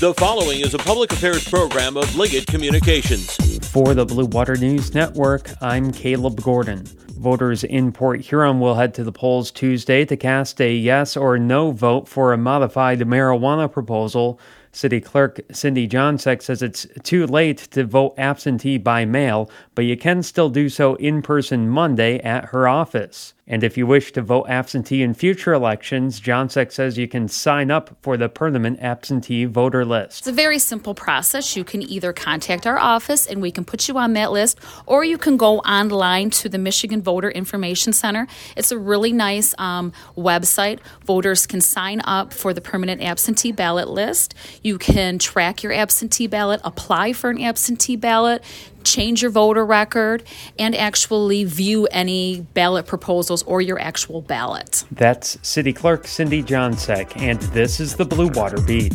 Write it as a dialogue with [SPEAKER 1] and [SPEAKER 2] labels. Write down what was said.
[SPEAKER 1] The following is a public affairs program of Liggett Communications.
[SPEAKER 2] For the Blue Water News Network, I'm Caleb Gordon. Voters in Port Huron will head to the polls Tuesday to cast a yes or no vote for a modified marijuana proposal. City Clerk Cyndee Jonseck says it's too late to vote absentee by mail, but you can still do so in person Monday at her office. And if you wish to vote absentee in future elections, Jonseck says you can sign up for the permanent absentee voter list.
[SPEAKER 3] It's a very simple process. You can either contact our office and we can put you on that list, or you can go online to the Michigan Voter Information Center. It's a really nice um, website. Voters can sign up for the permanent absentee ballot list. You can track your absentee ballot, apply for an absentee ballot, change your voter record, and actually view any ballot proposals or your actual ballot.
[SPEAKER 2] That's City Clerk Cyndee Jonseck, and this is the Blue Water Beat.